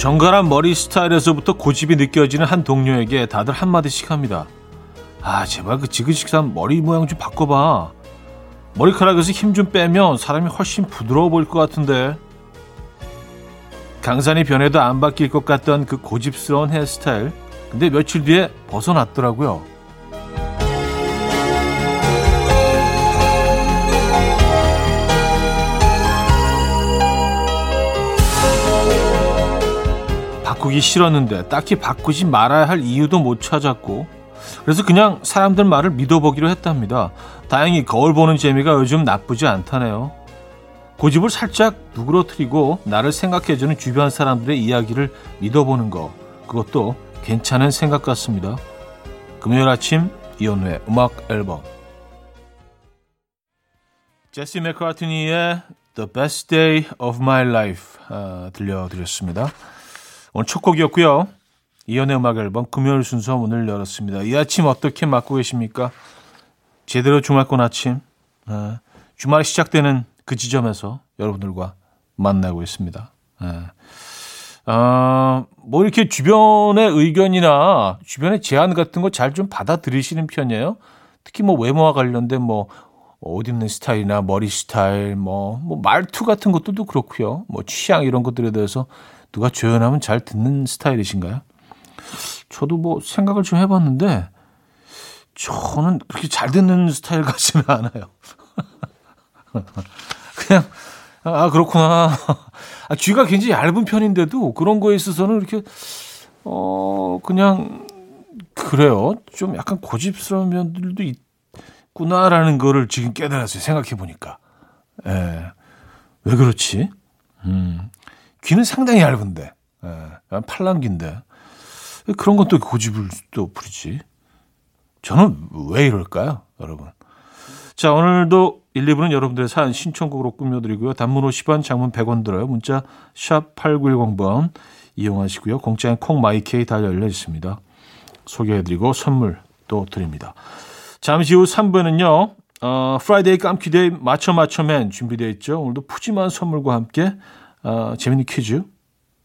정갈한 머리 스타일에서부터 고집이 느껴지는 한 동료에게 다들 한마디씩 합니다. 아, 제발 그 지그시그한 머리 모양 좀 바꿔봐. 머리카락에서 힘 좀 빼면 사람이 훨씬 부드러워 보일 것 같은데. 강산이 변해도 안 바뀔 것 같던 그 고집스러운 헤어스타일. 근데 며칠 뒤에 벗어났더라고요. 바꾸기 싫었는데 딱히 바꾸지 말아야 할 이유도 못 찾았고 그래서 그냥 사람들 말을 믿어보기로 했답니다. 다행히 거울 보는 재미가 요즘 나쁘지 않다네요. 고집을 살짝 누그러뜨리고 나를 생각해주는 주변 사람들의 이야기를 믿어보는 거 그것도 괜찮은 생각 같습니다. 금요일 아침 이연우의 음악 앨범 제시 맥카트니의 The Best Day of My Life 어, 들려드렸습니다. 오늘 첫 곡이었고요. 이연의 음악 앨범 금요일 순서 문을 열었습니다. 이 아침 어떻게 맞고 계십니까? 제대로 주말권 아침 어, 주말이 시작되는 그 지점에서 여러분들과 만나고 있습니다. 네. 어, 뭐 이렇게 주변의 의견이나 주변의 제안 같은 거 잘 좀 받아들이시는 편이에요. 특히 뭐 외모와 관련된 뭐 옷 입는 스타일이나 머리 스타일, 뭐, 뭐 말투 같은 것들도 그렇고요. 뭐 취향 이런 것들에 대해서 누가 조연하면 잘 듣는 스타일이신가요? 저도 뭐 생각을 좀 해봤는데 저는 그렇게 잘 듣는 스타일 같지는 않아요. 그냥 아 그렇구나. 아, 귀가 굉장히 얇은 편인데도 그런 거에 있어서는 이렇게 어 그냥 그래요. 좀 약간 고집스러운 면들도 있구나라는 거를 지금 깨달았어요. 생각해 보니까. 예. 왜 그렇지? 음. 귀는 상당히 얇은데. 예. 팔랑귀인데. 그런 것도 고집을 또 부리지. 저는 왜 이럴까요, 여러분? 자, 오늘도 1, 2부는 여러분들의 사연 신청곡으로 꾸며드리고요. 단문 50원, 장문 100원 들어요. 문자 샵 8910번 이용하시고요. 공짜인 콩 마이케이 다 열려 있습니다. 소개해드리고 선물 또 드립니다. 잠시 후 3부는요. 어, Friday 깜퀴데이 macho macho man 준비되어 있죠. 오늘도 푸짐한 선물과 함께 어, 재밌는 퀴즈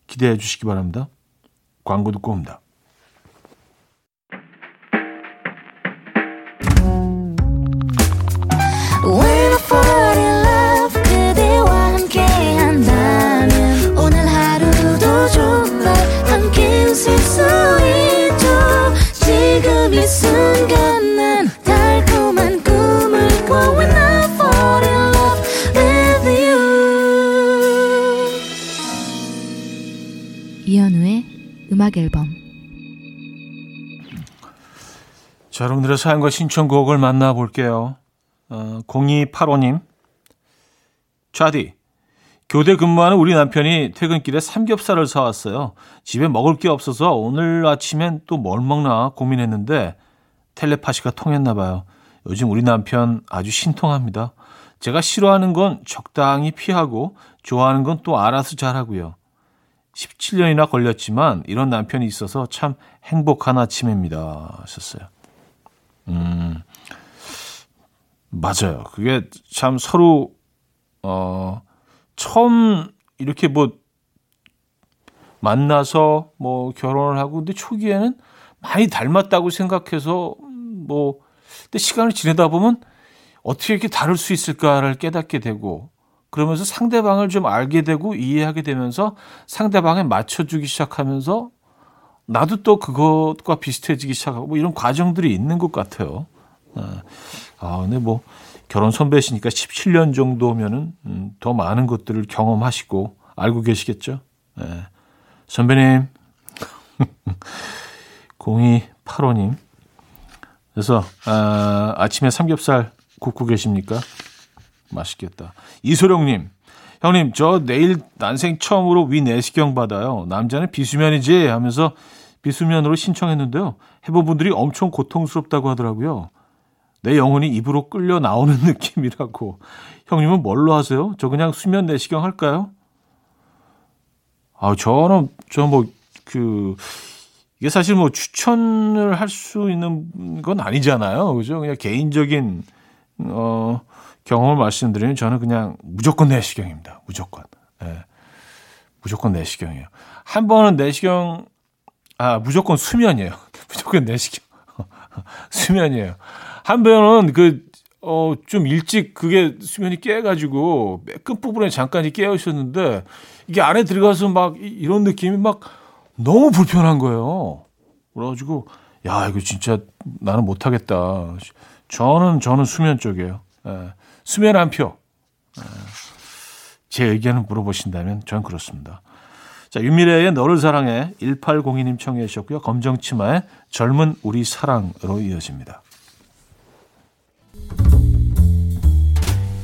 기대해 주시기 바랍니다. 광고 듣고 옵니다. 자, 여러분들의 사연과 신청곡을 만나볼게요. 어, 0285님. 차디. 교대 근무하는 우리 남편이 퇴근길에 삼겹살을 사왔어요. 집에 먹을 게 없어서 오늘 아침엔 또 뭘 먹나 고민했는데 텔레파시가 통했나 봐요. 요즘 우리 남편 아주 신통합니다. 제가 싫어하는 건 적당히 피하고 좋아하는 건 또 알아서 잘하고요. 17년이나 걸렸지만 이런 남편이 있어서 참 행복한 아침입니다. 하셨어요. 음, 맞아요. 그게 참 서로, 어, 처음 이렇게 뭐 만나서 뭐 결혼을 하고 근데 초기에는 많이 닮았다고 생각해서 뭐 근데 시간을 지내다 보면 어떻게 이렇게 다를 수 있을까를 깨닫게 되고 그러면서 상대방을 좀 알게 되고 이해하게 되면서 상대방에 맞춰주기 시작하면서 나도 또 그것과 비슷해지기 시작하고 뭐 이런 과정들이 있는 것 같아요. 아, 아 근데 뭐 결혼 선배시니까 17년 정도면은 음, 더 많은 것들을 경험하시고 알고 계시겠죠. 네. 선배님, 0285님. 그래서 아, 아침에 삼겹살 굽고 계십니까? 맛있겠다. 이소룡님, 형님, 저 내일 난생 처음으로 위 내시경 받아요. 남자는 비수면이지 하면서 비수면으로 신청했는데요. 해본 분들이 엄청 고통스럽다고 하더라고요. 내 영혼이 입으로 끌려 나오는 느낌이라고. 형님은 뭘로 하세요? 저 그냥 수면 내시경 할까요? 아, 저는, 저 뭐, 그, 이게 사실 뭐 추천을 할 수 있는 건 아니잖아요. 그죠? 그냥 개인적인, 어, 경험을 말씀드리면 저는 그냥 무조건 내시경입니다. 무조건. 예. 무조건 내시경이에요. 한 번은 내시경, 아, 무조건 수면이에요. 무조건 내시경. 수면이에요. 한 번은 그, 어, 좀 일찍 그게 수면이 깨가지고 끝부분에 잠깐 깨어 있었는데 이게 안에 들어가서 막 이런 느낌이 막 너무 불편한 거예요. 그래가지고, 야, 이거 진짜 나는 못하겠다. 저는, 저는 수면 쪽이에요. 예, 수면 한 표. 예, 제 의견을 물어보신다면 전 그렇습니다. 자, 윤미래의 너를 사랑해 1802님 청해 주셨고요. 검정치마의 젊은 우리 사랑으로 이어집니다.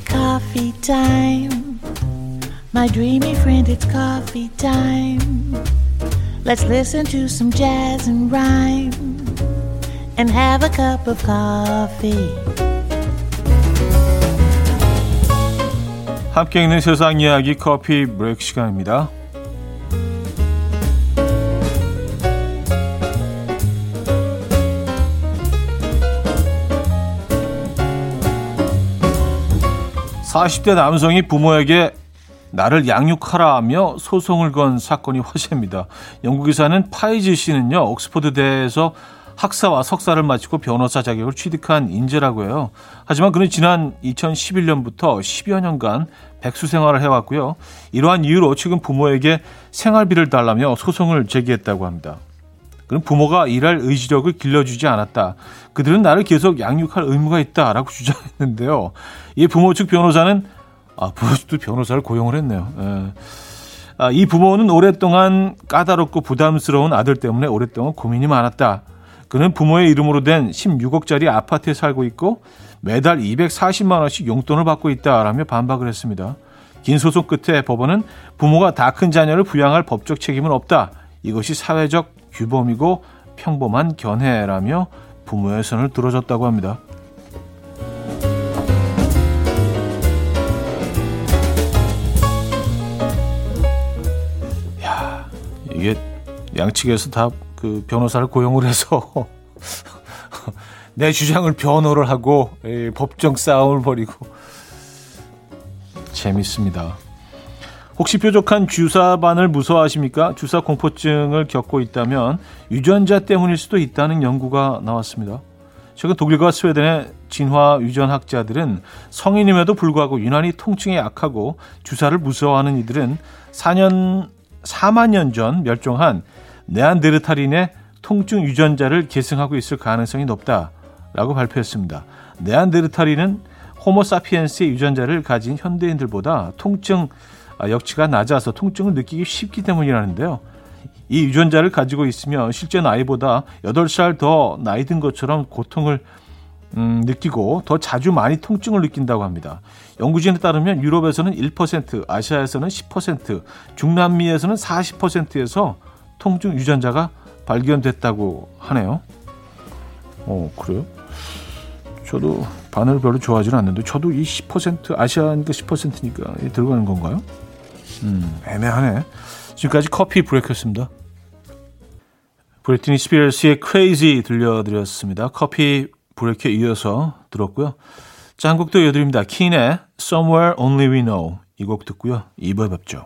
Coffee time. My dreamy friend, it's coffee time. Let's listen to some jazz and rhyme and have a cup of coffee. 함께 있는 세상 이야기 커피 브레이크 시간입니다. (40대) 남성이 부모에게 나를 양육하라며 소송을 건 사건이 화제입니다. 영국에 사는 파이즈 씨는요, 옥스퍼드대에서 학사와 석사를 마치고 변호사 자격을 취득한 인재라고 해요. 하지만 그는 지난 2011년부터 10여 년간 백수 생활을 해왔고요. 이러한 이유로 최근 부모에게 생활비를 달라며 소송을 제기했다고 합니다. 그는 부모가 일할 의지력을 길러주지 않았다. 그들은 나를 계속 양육할 의무가 있다라고 주장했는데요. 이 부모 측 변호사는 아, 부모 측도 변호사를 고용을 했네요. 예. 아, 이 부모는 오랫동안 까다롭고 부담스러운 아들 때문에 오랫동안 고민이 많았다. 그는 부모의 이름으로 된 16억짜리 아파트에 살고 있고 매달 240만 원씩 용돈을 받고 있다라며 반박을 했습니다. 긴 소송 끝에 법원은 부모가 다 큰 자녀를 부양할 법적 책임은 없다. 이것이 사회적 규범이고 평범한 견해라며 부모의 손을 들어줬다고 합니다. 야, 이게 양측에서 다 그 변호사를 고용을 해서 내 주장을 변호를 하고 법정 싸움을 벌이고 재밌습니다. 혹시 뾰족한 주사반을 무서워하십니까? 주사 공포증을 겪고 있다면 유전자 때문일 수도 있다는 연구가 나왔습니다. 최근 독일과 스웨덴의 진화 유전학자들은 성인임에도 불구하고 유난히 통증에 약하고 주사를 무서워하는 이들은 4년 4만 년 전 멸종한 네안데르탈인의 통증 유전자를 계승하고 있을 가능성이 높다라고 발표했습니다. 네안데르탈인은 호모사피엔스의 유전자를 가진 현대인들보다 통증 아, 역치가 낮아서 통증을 느끼기 쉽기 때문이라는데요. 이 유전자를 가지고 있으면 실제 나이보다 8살 더 나이 든 것처럼 고통을 음, 느끼고 더 자주 많이 통증을 느낀다고 합니다. 연구진에 따르면 유럽에서는 1%, 아시아에서는 10%, 중남미에서는 40%에서 통증 유전자가 발견됐다고 하네요. 어, 그래요? 저도 바늘 별로 좋아하지는 않는데 저도 이 10% 아시아니까 10%니까 들어가는 건가요? 음, 애매하네. 지금까지 커피 브레이크였습니다. 브리트니 스피어스의 Crazy 들려드렸습니다. 커피 브레이크에 이어서 들었고요. 자, 한 곡도 이어드립니다. 킨의 Somewhere Only We Know 이 곡 듣고요. 2부에 뵙죠.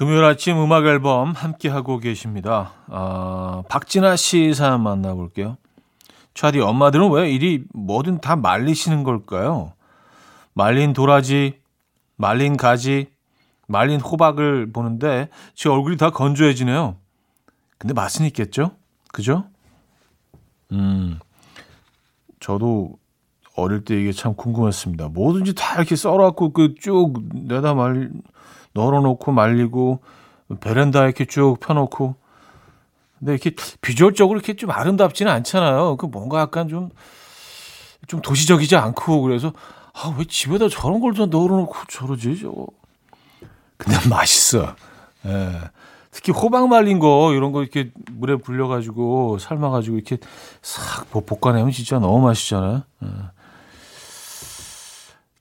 금요일 아침 음악 앨범 함께 하고 계십니다. 아, 박진아 씨 사연 만나볼게요. 차디 엄마들은 왜 이리 뭐든 다 말리시는 걸까요? 말린 도라지, 말린 가지, 말린 호박을 보는데 제 얼굴이 다 건조해지네요. 근데 맛은 있겠죠? 그죠? 음, 저도 어릴 때 이게 참 궁금했습니다. 뭐든지 다 이렇게 썰어갖고 그 쭉 내다 말 널어놓고 말리고 베란다에 이렇게 쭉 펴놓고 근데 이렇게 비주얼적으로 이렇게 좀 아름답지는 않잖아요. 그 뭔가 약간 좀 좀 도시적이지 않고 그래서 아 왜 집에다 저런 걸 좀 널어놓고 저러지 저거. 근데 맛있어. 예. 특히 호박 말린 거 이런 거 이렇게 물에 불려가지고 삶아가지고 이렇게 싹 볶아내면 진짜 너무 맛있잖아요. 예.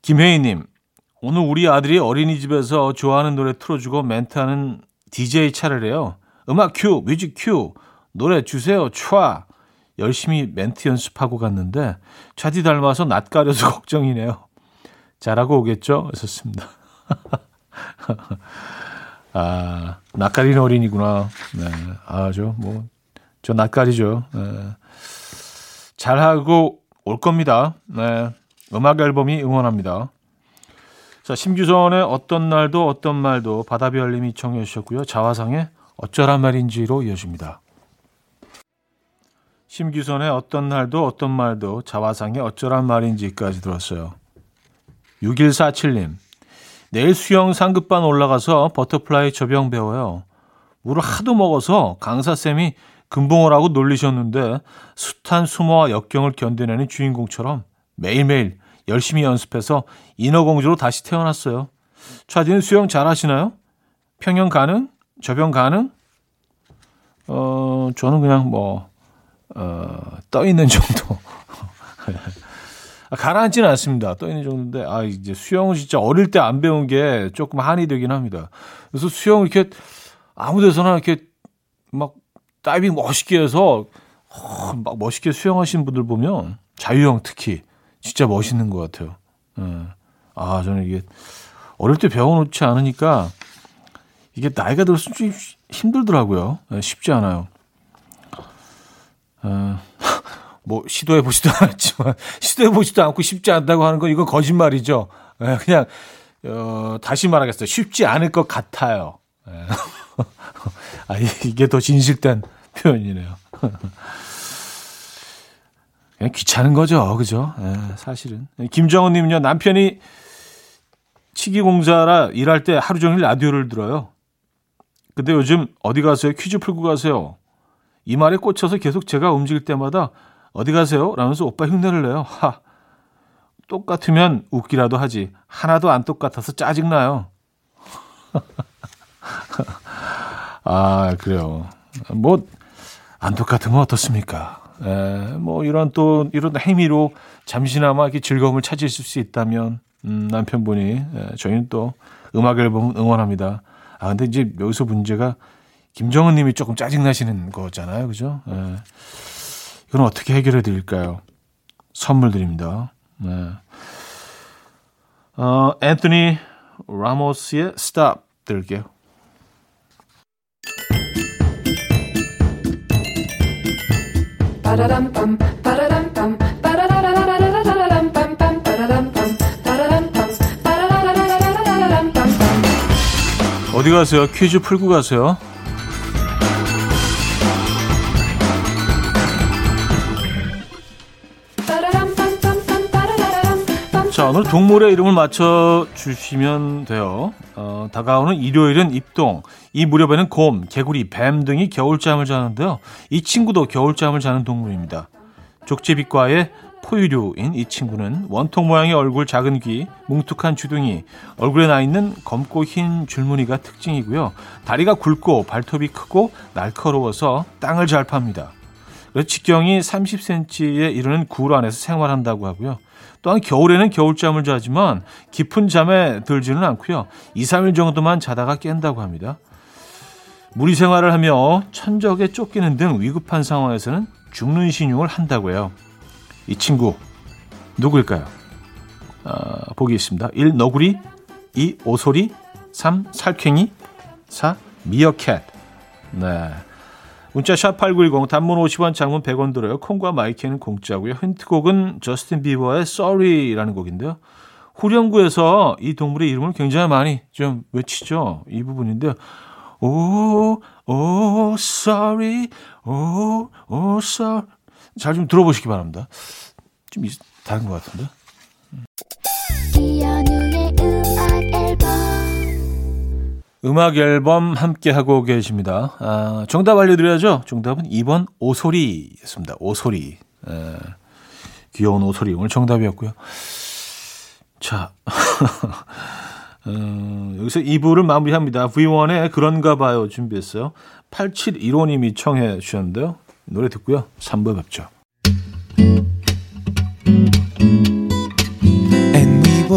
김혜희님, 오늘 우리 아들이 어린이집에서 좋아하는 노래 틀어주고 멘트하는 DJ 차례래요. 음악 큐, 뮤직 큐, 노래 주세요, 촤. 열심히 멘트 연습하고 갔는데 차디 닮아서 낯가려서 걱정이네요. 잘하고 오겠죠? 하셨습니다. 아, 낯가리는 어린이구나. 네. 아, 저, 뭐, 저 낯가리죠. 네. 잘하고 올 겁니다. 네. 음악 앨범이 응원합니다. 자, 심규선의 어떤 날도 어떤 말도 바다별님이 청해 주셨고요. 자화상의 어쩌란 말인지로 이어집니다. 심규선의 어떤 날도 어떤 말도 자화상의 어쩌란 말인지까지 들었어요. 6147님. 내일 수영 상급반 올라가서 버터플라이 접영 배워요. 물을 하도 먹어서 강사쌤이 금붕어라고 놀리셨는데 숱한 수모와 역경을 견뎌내는 주인공처럼 매일매일 열심히 연습해서 인어공주로 다시 태어났어요. 차디는 수영 잘하시나요? 평영 가능? 접영 가능? 어, 저는 그냥 뭐, 어, 떠 있는 정도. 아, 가라앉지는 않습니다. 떠 있는 정도인데, 아, 이제 수영은 진짜 어릴 때 안 배운 게 조금 한이 되긴 합니다. 그래서 수영 이렇게 아무 데서나 이렇게 막 다이빙 멋있게 해서 어, 막 멋있게 수영하시는 분들 보면 자유형 특히 진짜 멋있는 것 같아요. 예. 아, 저는 이게 어릴 때 배워놓지 않으니까 이게 나이가 들어서 좀 힘들더라고요. 예, 쉽지 않아요. 어, 뭐 시도해 보지도 않았지만 시도해 보지도 않고 쉽지 않다고 하는 건 이건 거짓말이죠. 예, 그냥 어, 다시 말하겠어요. 쉽지 않을 것 같아요. 예. 아, 이게 더 진실된 표현이네요. 그냥 귀찮은 거죠. 그죠? 예, 사실은. 김정은 님은요, 남편이 치기공자라 일할 때 하루 종일 라디오를 들어요. 근데 요즘 어디 가세요? 퀴즈 풀고 가세요. 이 말에 꽂혀서 계속 제가 움직일 때마다 어디 가세요? 라면서 오빠 흉내를 내요. 하. 똑같으면 웃기라도 하지. 하나도 안 똑같아서 짜증나요. 아, 그래요. 뭐, 안 똑같으면 어떻습니까? 에, 뭐 이런 또 이런 행위로 잠시나마 이렇게 즐거움을 찾으실 수 있다면 음, 남편분이 에, 저희는 또 음악 앨범 응원합니다. 아 근데 이제 여기서 문제가 김정은님이 조금 짜증 나시는 거잖아요, 그죠? 에, 이건 어떻게 해결해 드릴까요? 선물 드립니다. 네. 어, 앤토니 라모스의 Stop 들을게요. 어디 가세요? 퀴즈 풀고 가세요. 오늘 동물의 이름을 맞춰 주시면 돼요. 어, 다가오는 일요일은 입동. 이 무렵에는 곰, 개구리, 뱀 등이 겨울잠을 자는데요. 이 친구도 겨울잠을 자는 동물입니다. 족제비과의 포유류인 이 친구는 원통 모양의 얼굴, 작은 귀, 뭉툭한 주둥이, 얼굴에 나 있는 검고 흰 줄무늬가 특징이고요. 다리가 굵고 발톱이 크고 날카로워서 땅을 잘 팝니다. 직경이 30cm에 이르는 굴 안에서 생활한다고 하고요. 또한 겨울에는 겨울잠을 자지만 깊은 잠에 들지는 않고요. 2, 3일 정도만 자다가 깬다고 합니다. 무리 생활을 하며 천적에 쫓기는 등 위급한 상황에서는 죽는 신용을 한다고 해요. 이 친구 누구일까요? 어, 보기 있습니다. 1. 너구리 2. 오소리 3. 살쾡이 4. 미어캣 네. 문자 샵8910 단문 50원 장문 100원 들어요. 콩과 마이키는 공짜고요. 힌트곡은 저스틴 비버의 Sorry라는 곡인데요. 후렴구에서 이 동물의 이름을 굉장히 많이 좀 외치죠. 이 부분인데요. 오, 오, sorry, 오, 오, sorry. 잘 좀 들어보시기 바랍니다. 좀 다른 것 같은데. 음악 앨범 함께 하고 계십니다. 아, 정답 알려드려야죠. 정답은 2번 오소리였습니다. 오소리. 에, 귀여운 오소리. 오늘 정답이었고요. 자, 어, 여기서 2부를 마무리합니다. V1의 그런가 봐요 준비했어요. 8715님이 청해 주셨는데요. 노래 듣고요. 3부에 뵙죠.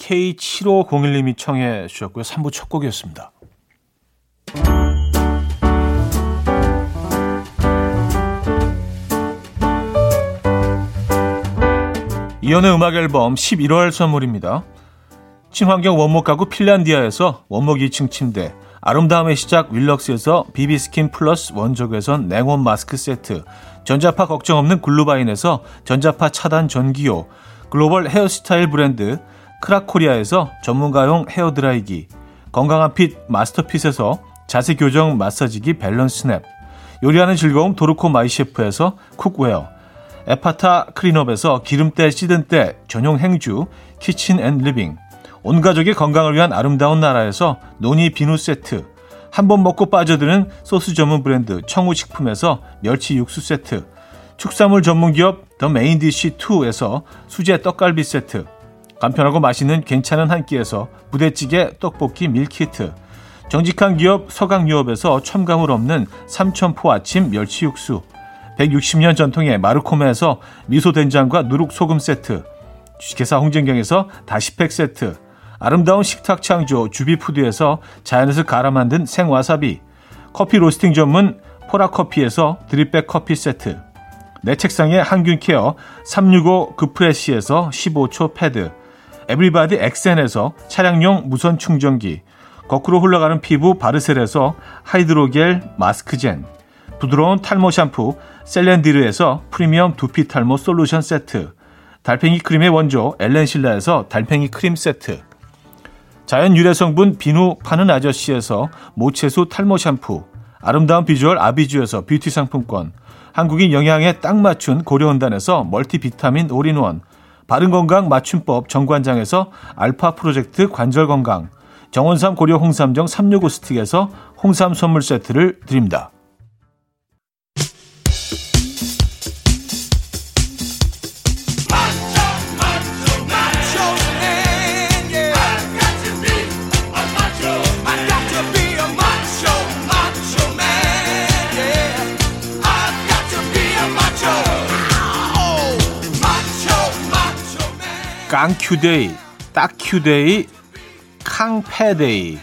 K7501님이 청해 주셨고요 3부 첫 곡이었습니다 이현우의 음악 앨범 11월 선물입니다. 친환경 원목 가구 핀란디아에서 원목 2층 침대, 아름다움의 시작 윌럭스에서 비비스킨 플러스 원적외선 냉온 마스크 세트, 전자파 걱정 없는 글루바인에서 전자파 차단 전기요, 글로벌 헤어스타일 브랜드 크라코리아에서 전문가용 헤어드라이기, 건강한 핏 마스터핏에서 자세 교정 마사지기 밸런스 냅, 요리하는 즐거움 도르코 마이셰프에서 쿡웨어, 에파타 클린업에서 기름때 찌든 때 전용 행주 키친 앤 리빙, 온 가족의 건강을 위한 아름다운 나라에서 노니 비누 세트, 한 번 먹고 빠져드는 소스 전문 브랜드 청우식품에서 멸치 육수 세트, 축산물 전문 기업 더 메인디시 2에서 수제 떡갈비 세트, 간편하고 맛있는 괜찮은 한 끼에서 부대찌개 떡볶이 밀키트, 정직한 기업 서강유업에서 첨가물 없는 삼천포 아침 멸치 육수. 160년 전통의 마르코메에서 미소된장과 누룩소금 세트. 주식회사 홍진경에서 다시팩 세트. 아름다운 식탁 창조 주비푸드에서 자연에서 갈아 만든 생와사비. 커피 로스팅 전문 포라커피에서 드립백 커피 세트. 내 책상에 항균 케어 365 그프레시에서 15초 패드 에브리바디 엑센에서 차량용 무선 충전기 거꾸로 흘러가는 피부 바르셀에서 하이드로겔 마스크젠, 부드러운 탈모 샴푸 셀렌디르에서 프리미엄 두피 탈모 솔루션 세트, 달팽이 크림의 원조 엘렌실라에서 달팽이 크림 세트, 자연 유래 성분 비누 파는 아저씨에서 모체수 탈모 샴푸, 아름다운 비주얼 아비주에서 뷰티 상품권, 한국인 영양에 딱 맞춘 고려원단에서 멀티비타민 올인원, 바른건강 맞춤법 정관장에서 알파 프로젝트 관절건강, 정원삼 고려 홍삼정 365 스틱에서 홍삼 선물 세트를 드립니다. 깡퀴데이, 딱퀴데이, 깡패데이,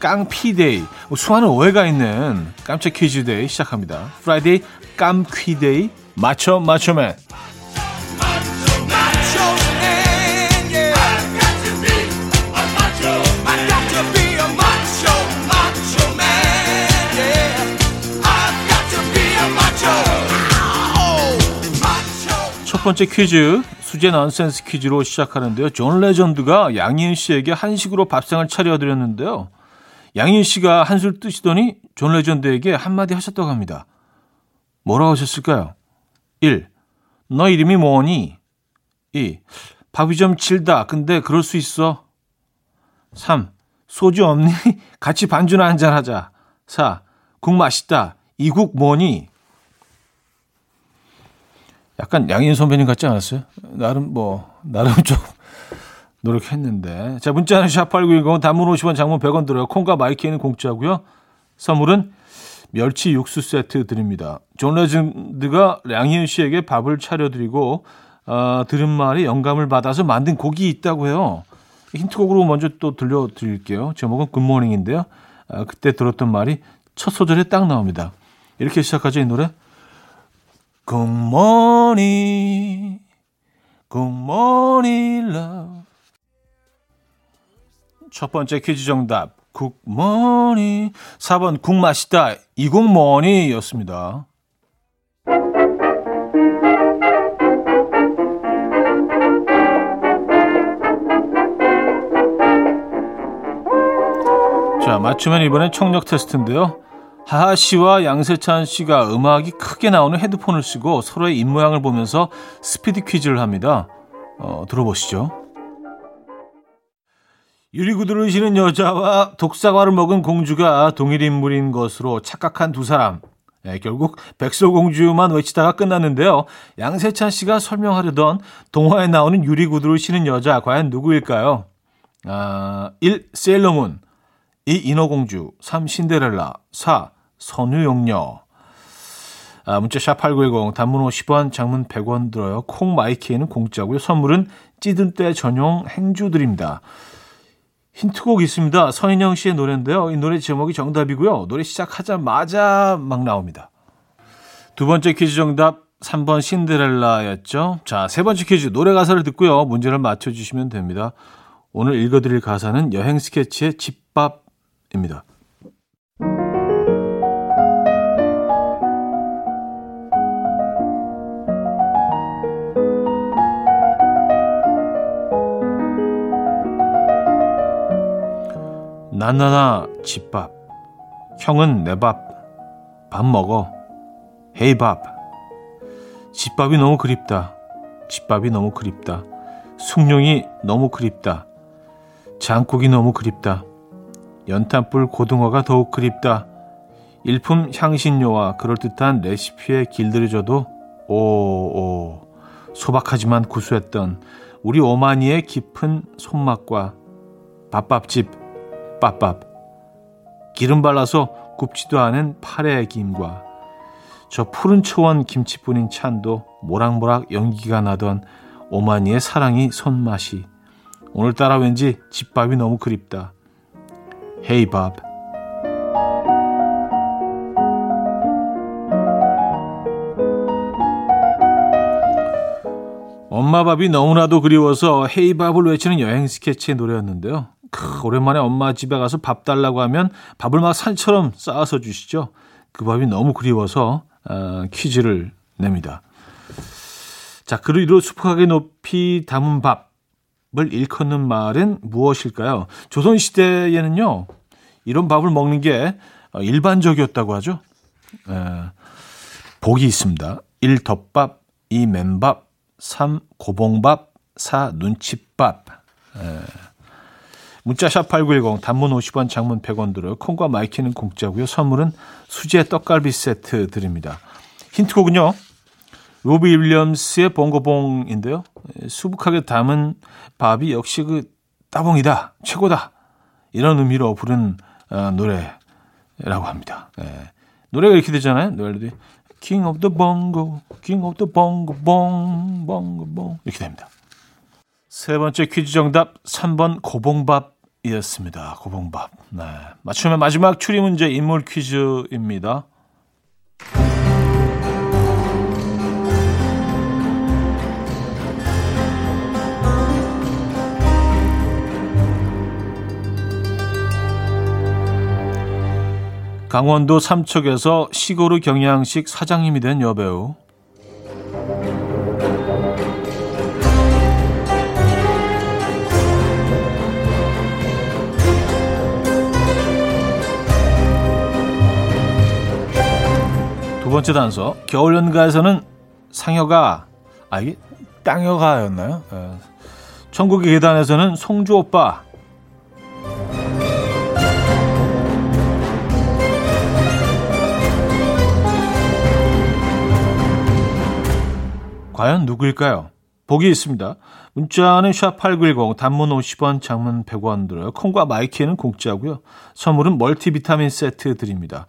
깡피데이, 뭐 수많은 오해가 있는 깜짝 퀴즈데이 시작합니다. Friday 깜퀴데이, macho macho man. 첫 번째 퀴즈 수제 넌센스 퀴즈로 시작하는데요. 존 레전드가 양희은 씨에게 한식으로 밥상을 차려드렸는데요. 양희은 씨가 한술 뜨시더니 존 레전드에게 한마디 하셨다고 합니다. 뭐라고 하셨을까요? 1. 너 이름이 뭐니? 2. 밥이 좀 질다. 근데 그럴 수 있어. 3. 소주 없니? 같이 반주나 한잔 하자. 4. 국 맛있다. 이 국 뭐니? 약간 양희은 선배님 같지 않았어요? 나름 뭐 나름 좀 노력했는데. 자, 문자는 샵8910 단문 50원 장문 100원 들어요. 콩과 마이키는 공짜고요. 선물은 멸치 육수 세트 드립니다. 존 레전드가 양희은 씨에게 밥을 차려드리고 어, 들은 말에 영감을 받아서 만든 곡이 있다고 해요. 힌트곡으로 먼저 또 들려드릴게요. 제목은 Good Morning인데요. 아, 그때 들었던 말이 첫 소절에 딱 나옵니다. 이렇게 시작하죠, 이 노래. Good morning, love. 첫 번째 퀴즈 정답. Morning. 4번 국 맛있다. 이국 morning이었습니다. 자, 맞추면 이번엔 청력 테스트인데요. 하하 씨와 양세찬 씨가 음악이 크게 나오는 헤드폰을 쓰고 서로의 입모양을 보면서 스피드 퀴즈를 합니다. 어, 들어보시죠. 유리구두를 신은 여자와 독사과를 먹은 공주가 동일 인물인 것으로 착각한 두 사람. 네, 결국 백설공주만 외치다가 끝났는데요. 양세찬 씨가 설명하려던 동화에 나오는 유리구두를 신은 여자 과연 누구일까요? 아, 1. 세일러문 2. 인어공주 3. 신데렐라 4. 선우용녀 아, 문자 샵8910 단문 50원 장문 100원 들어요. 콩 마이키에는 공짜고요. 선물은 찌든 때 전용 행주 드립니다. 힌트곡 있습니다. 서인영 씨의 노래인데요. 이 노래 제목이 정답이고요. 노래 시작하자마자 막 나옵니다. 두 번째 퀴즈 정답 3번 신데렐라였죠. 자, 세 번째 퀴즈 노래 가사를 듣고요. 문제를 맞춰 주시면 됩니다. 오늘 읽어 드릴 가사는 여행 스케치의 집밥입니다. 나나나 집밥. 형은 내 밥. 밥 먹어. 헤이 밥. 집밥이 너무 그립다. 집밥이 너무 그립다. 숭늉이 너무 그립다. 장국이 너무 그립다. 연탄불 고등어가 더욱 그립다. 일품 향신료와 그럴듯한 레시피에 길들여져도 오오. 소박하지만 구수했던 우리 오마니의 깊은 손맛과 밥밥집 빡빡 기름 발라서 굽지도 않은 파래의 김과 저 푸른 초원 김치뿐인 찬도 모락모락 연기가 나던 오마니의 사랑이 손맛이 오늘따라 왠지 집밥이 너무 그립다. 헤이 밥. 엄마 밥이 너무나도 그리워서 헤이 밥을 외치는 여행 스케치의 노래였는데요. 크, 오랜만에 엄마 집에 가서 밥 달라고 하면 밥을 막 산처럼 쌓아서 주시죠. 그 밥이 너무 그리워서 어, 퀴즈를 냅니다. 자, 그릇 위로 수북하게 높이 담은 밥을 일컫는 말은 무엇일까요? 조선시대에는요, 이런 밥을 먹는 게 일반적이었다고 하죠. 에, 복이 있습니다. 1. 덮밥, 2. 맨밥, 3. 고봉밥, 4. 눈칫밥. 에, 문자샵 8910 단문 50원 장문 100원 들어요. 콩과 마이키는 공짜고요. 선물은 수제 떡갈비 세트 드립니다. 힌트곡은요. 로비 윌리엄스의 Bongo Bong인데요. 수북하게 담은 밥이 역시 그 따봉이다. 최고다. 이런 의미로 부른 어, 노래라고 합니다. 예. 노래가 이렇게 되잖아요. 노래도 King of the Bongo, Bong 이렇게 됩니다. 세 번째 퀴즈 정답 3번 고봉밥 이었습니다. 고봉밥. 네. 맞추면 마지막 추리 문제 인물 퀴즈입니다. 강원도 삼척에서 시골의 경양식 사장님이 된 여배우 번째 단서 겨울 연가에서는 상여가 아 이게 땅여가였나요? 예. 천국의 계단에서는 송주 오빠 과연 누구일까요? 보기 있습니다. 문자는 샵8910 단문 50원 장문 100원 들어요. 콩과 마이키는 공짜고요. 선물은 멀티비타민 세트 드립니다.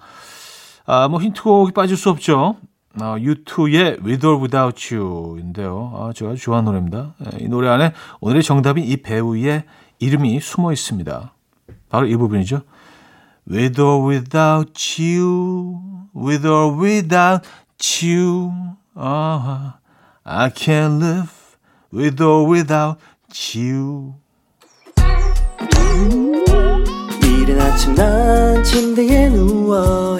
아, 뭐 힌트곡이 빠질 수 없죠. 아, U2의 With or Without You인데요. 아, 제가 좋아하는 노래입니다. 예, 이 노래 안에 오늘의 정답인 이 배우의 이름이 숨어 있습니다. 바로 이 부분이죠. With or without you, with or without you, uh, I can't live with or without you. 이른 아침 난 침대에 누워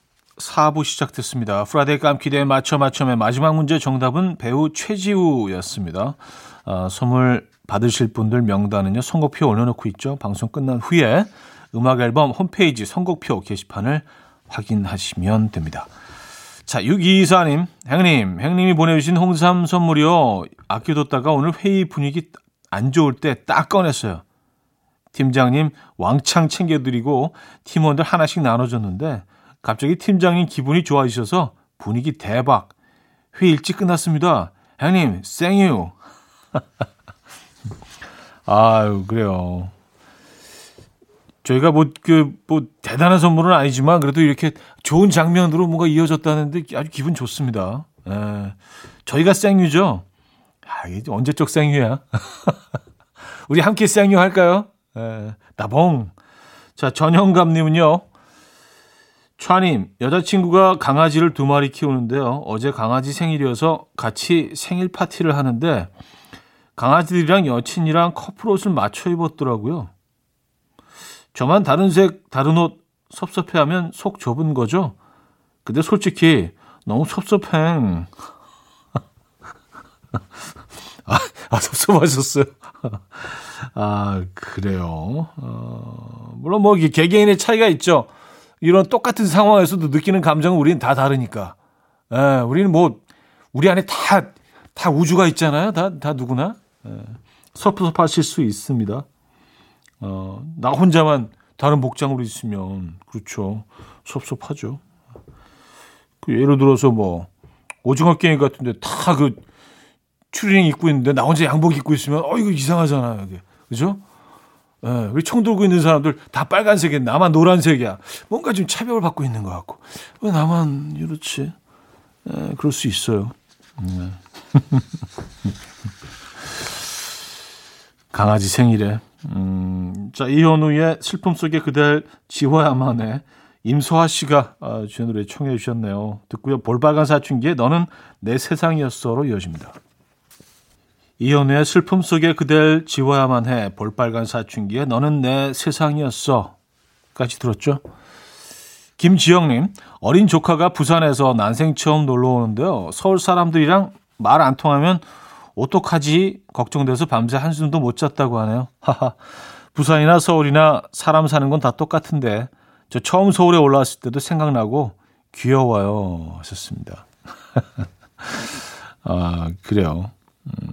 4부 시작됐습니다. Friday 깜퀴대회 맞춰 맞춰의 마지막 문제 정답은 배우 최지우였습니다. 아, 선물 받으실 분들 명단은요. 선곡표 올려놓고 있죠. 방송 끝난 후에 음악 앨범 홈페이지 선곡표 게시판을 확인하시면 됩니다. 자, 6224님, 형님, 형님이 보내주신 홍삼 선물이요. 아껴뒀다가 오늘 회의 분위기 안 좋을 때 딱 꺼냈어요. 팀장님 왕창 챙겨드리고 팀원들 하나씩 나눠줬는데 갑자기 팀장님 기분이 좋아지셔서 분위기 대박. 회의 일찍 끝났습니다. 형님, 생유. 아유, 그래요. 저희가 뭐, 그, 뭐, 대단한 선물은 아니지만, 그래도 이렇게 좋은 장면으로 뭔가 이어졌다는데 아주 기분 좋습니다. 예. 저희가 생유죠? 아, 이게 언제적 생유야? 우리 함께 생유 할까요? 예. 나봉. 자, 전영감님은요, 차님, 여자친구가 강아지를 두 마리 키우는데요. 어제 강아지 생일이어서 같이 생일 파티를 하는데, 강아지들이랑 여친이랑 커플 옷을 맞춰 입었더라고요. 저만 다른 색, 다른 옷 섭섭해하면 속 좁은 거죠? 근데 솔직히 너무 섭섭해. 아, 아 섭섭하셨어요. 아, 그래요. 어, 물론 뭐 개개인의 차이가 있죠. 이런 똑같은 상황에서도 느끼는 감정은 우리는 다 다르니까. 예, 우리는 뭐, 우리 안에 다, 다 우주가 있잖아요. 다, 다 누구나. 예, 섭섭하실 수 있습니다. 어, 나 혼자만 다른 복장으로 있으면, 그렇죠. 섭섭하죠. 그 예를 들어서 뭐, 오징어 게임 같은데 다 그 추리닝 입고 있는데 나 혼자 양복 입고 있으면, 어, 이거 이상하잖아요. 이게. 그죠? 예, 우리 총 들고 있는 사람들 다 빨간색이야. 나만 노란색이야. 뭔가 좀 차별을 받고 있는 것 같고. 왜 나만 이렇지? 예, 그럴 수 있어요. 예. 강아지 생일에. 음, 자, 이현우의 슬픔 속에 그댈 지워야만 해. 임소아 씨가 아, 주연 노래 청해 주셨네요. 듣고요. 볼빨간 사춘기에 너는 내 세상이었어로 이어집니다. 이현우의 슬픔 속에 그댈 지워야만 해. 볼빨간 사춘기에 너는 내 세상이었어. 까지 들었죠? 김지영님, 어린 조카가 부산에서 난생 처음 놀러 오는데요. 서울 사람들이랑 말 안 통하면 어떡하지 걱정돼서 밤새 한숨도 못 잤다고 하네요. 하하. 부산이나 서울이나 사람 사는 건 다 똑같은데 저 처음 서울에 올라왔을 때도 생각나고 귀여워요 하셨습니다. 아 그래요. 음.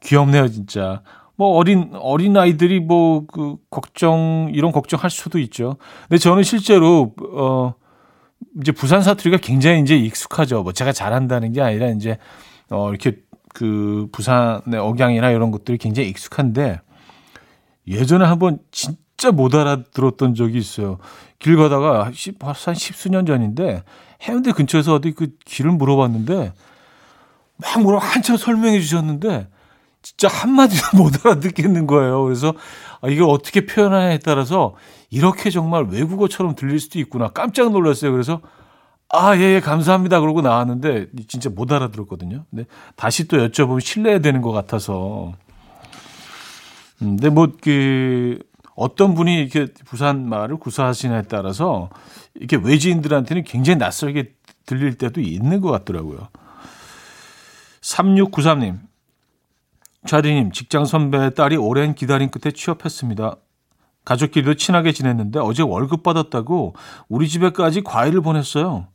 귀엽네요, 진짜. 뭐 어린 어린 아이들이 뭐 그 걱정 이런 걱정할 수도 있죠. 근데 저는 실제로 어 이제 부산 사투리가 굉장히 이제 익숙하죠. 뭐 제가 잘한다는 게 아니라 이제 어 이렇게 그 부산의 억양이나 이런 것들이 굉장히 익숙한데 예전에 한번 진짜 못 알아들었던 적이 있어요. 길 가다가 한 십수년 전인데 해운대 근처에서 어디 그 길을 물어봤는데 막 물어 한참 설명해 주셨는데 진짜 한마디도 못 알아듣겠는 거예요. 그래서 아, 이걸 어떻게 표현하냐에 따라서 이렇게 정말 외국어처럼 들릴 수도 있구나. 깜짝 놀랐어요. 그래서 아, 예, 예, 감사합니다. 그러고 나왔는데 진짜 못 알아들었거든요. 근데 다시 또 여쭤보면 신뢰해야 되는 것 같아서. 음, 근데 뭐, 그, 어떤 분이 이렇게 부산 말을 구사하시냐에 따라서 이렇게 외지인들한테는 굉장히 낯설게 들릴 때도 있는 것 같더라고요. 3693님, 차디님, 직장 선배 딸이 오랜 기다림 끝에 취업했습니다. 가족끼리도 친하게 지냈는데 어제 월급 받았다고 우리 집에까지 과일을 보냈어요.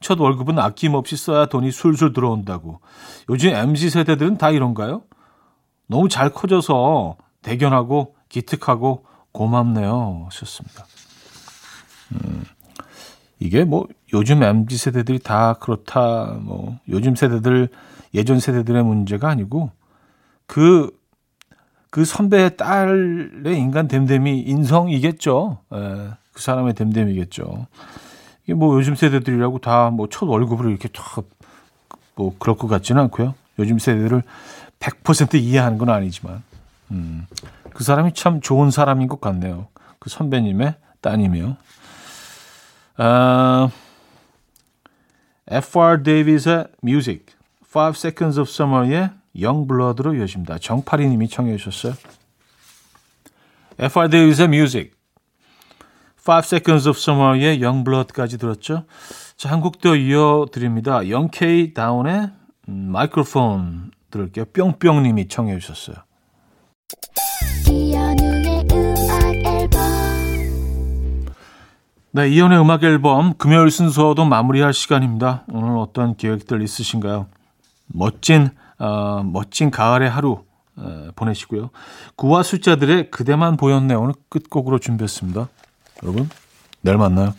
첫 월급은 아낌없이 써야 돈이 술술 들어온다고. 요즘 MZ 세대들은 다 이런가요? 너무 잘 커져서 대견하고 기특하고 고맙네요. 하셨습니다. 음, 이게 뭐 요즘 MZ 세대들이 다 그렇다. 뭐 요즘 세대들 예전 세대들의 문제가 아니고 그, 그 선배의 딸의 인간 됨됨이 인성이겠죠. 예, 그 사람의 됨됨이겠죠. 이게 뭐 요즘 세대들이라고 다 뭐 첫 월급으로 이렇게 탁뭐 그럴 것 같지는 않고요. 요즘 세대들을 100% 이해하는 건 아니지만, 음, 그 사람이 참 좋은 사람인 것 같네요. 그 선배님의 따님이요. 아, F.R. 데이빗의 Music, Five Seconds of Summer의 영블러드로 이어집니다. 정파리 님이 청해 주셨어요. F.R. 데이빗의 Music, Five Seconds of Summer의 영블러드까지 들었죠. 자, 한 곡 더 이어드립니다. 영케이 다운의 마이크로폰 들을게요. 뿅뿅 님이 청해 주셨어요. 네, 이연의 음악 앨범 금요일 순서도 마무리할 시간입니다. 오늘 어떤 계획들 있으신가요? 멋진 어, 멋진 가을의 하루 어, 보내시고요. 구와 숫자들의 그대만 보였네 오늘 끝곡으로 준비했습니다. 여러분 내일 만나요.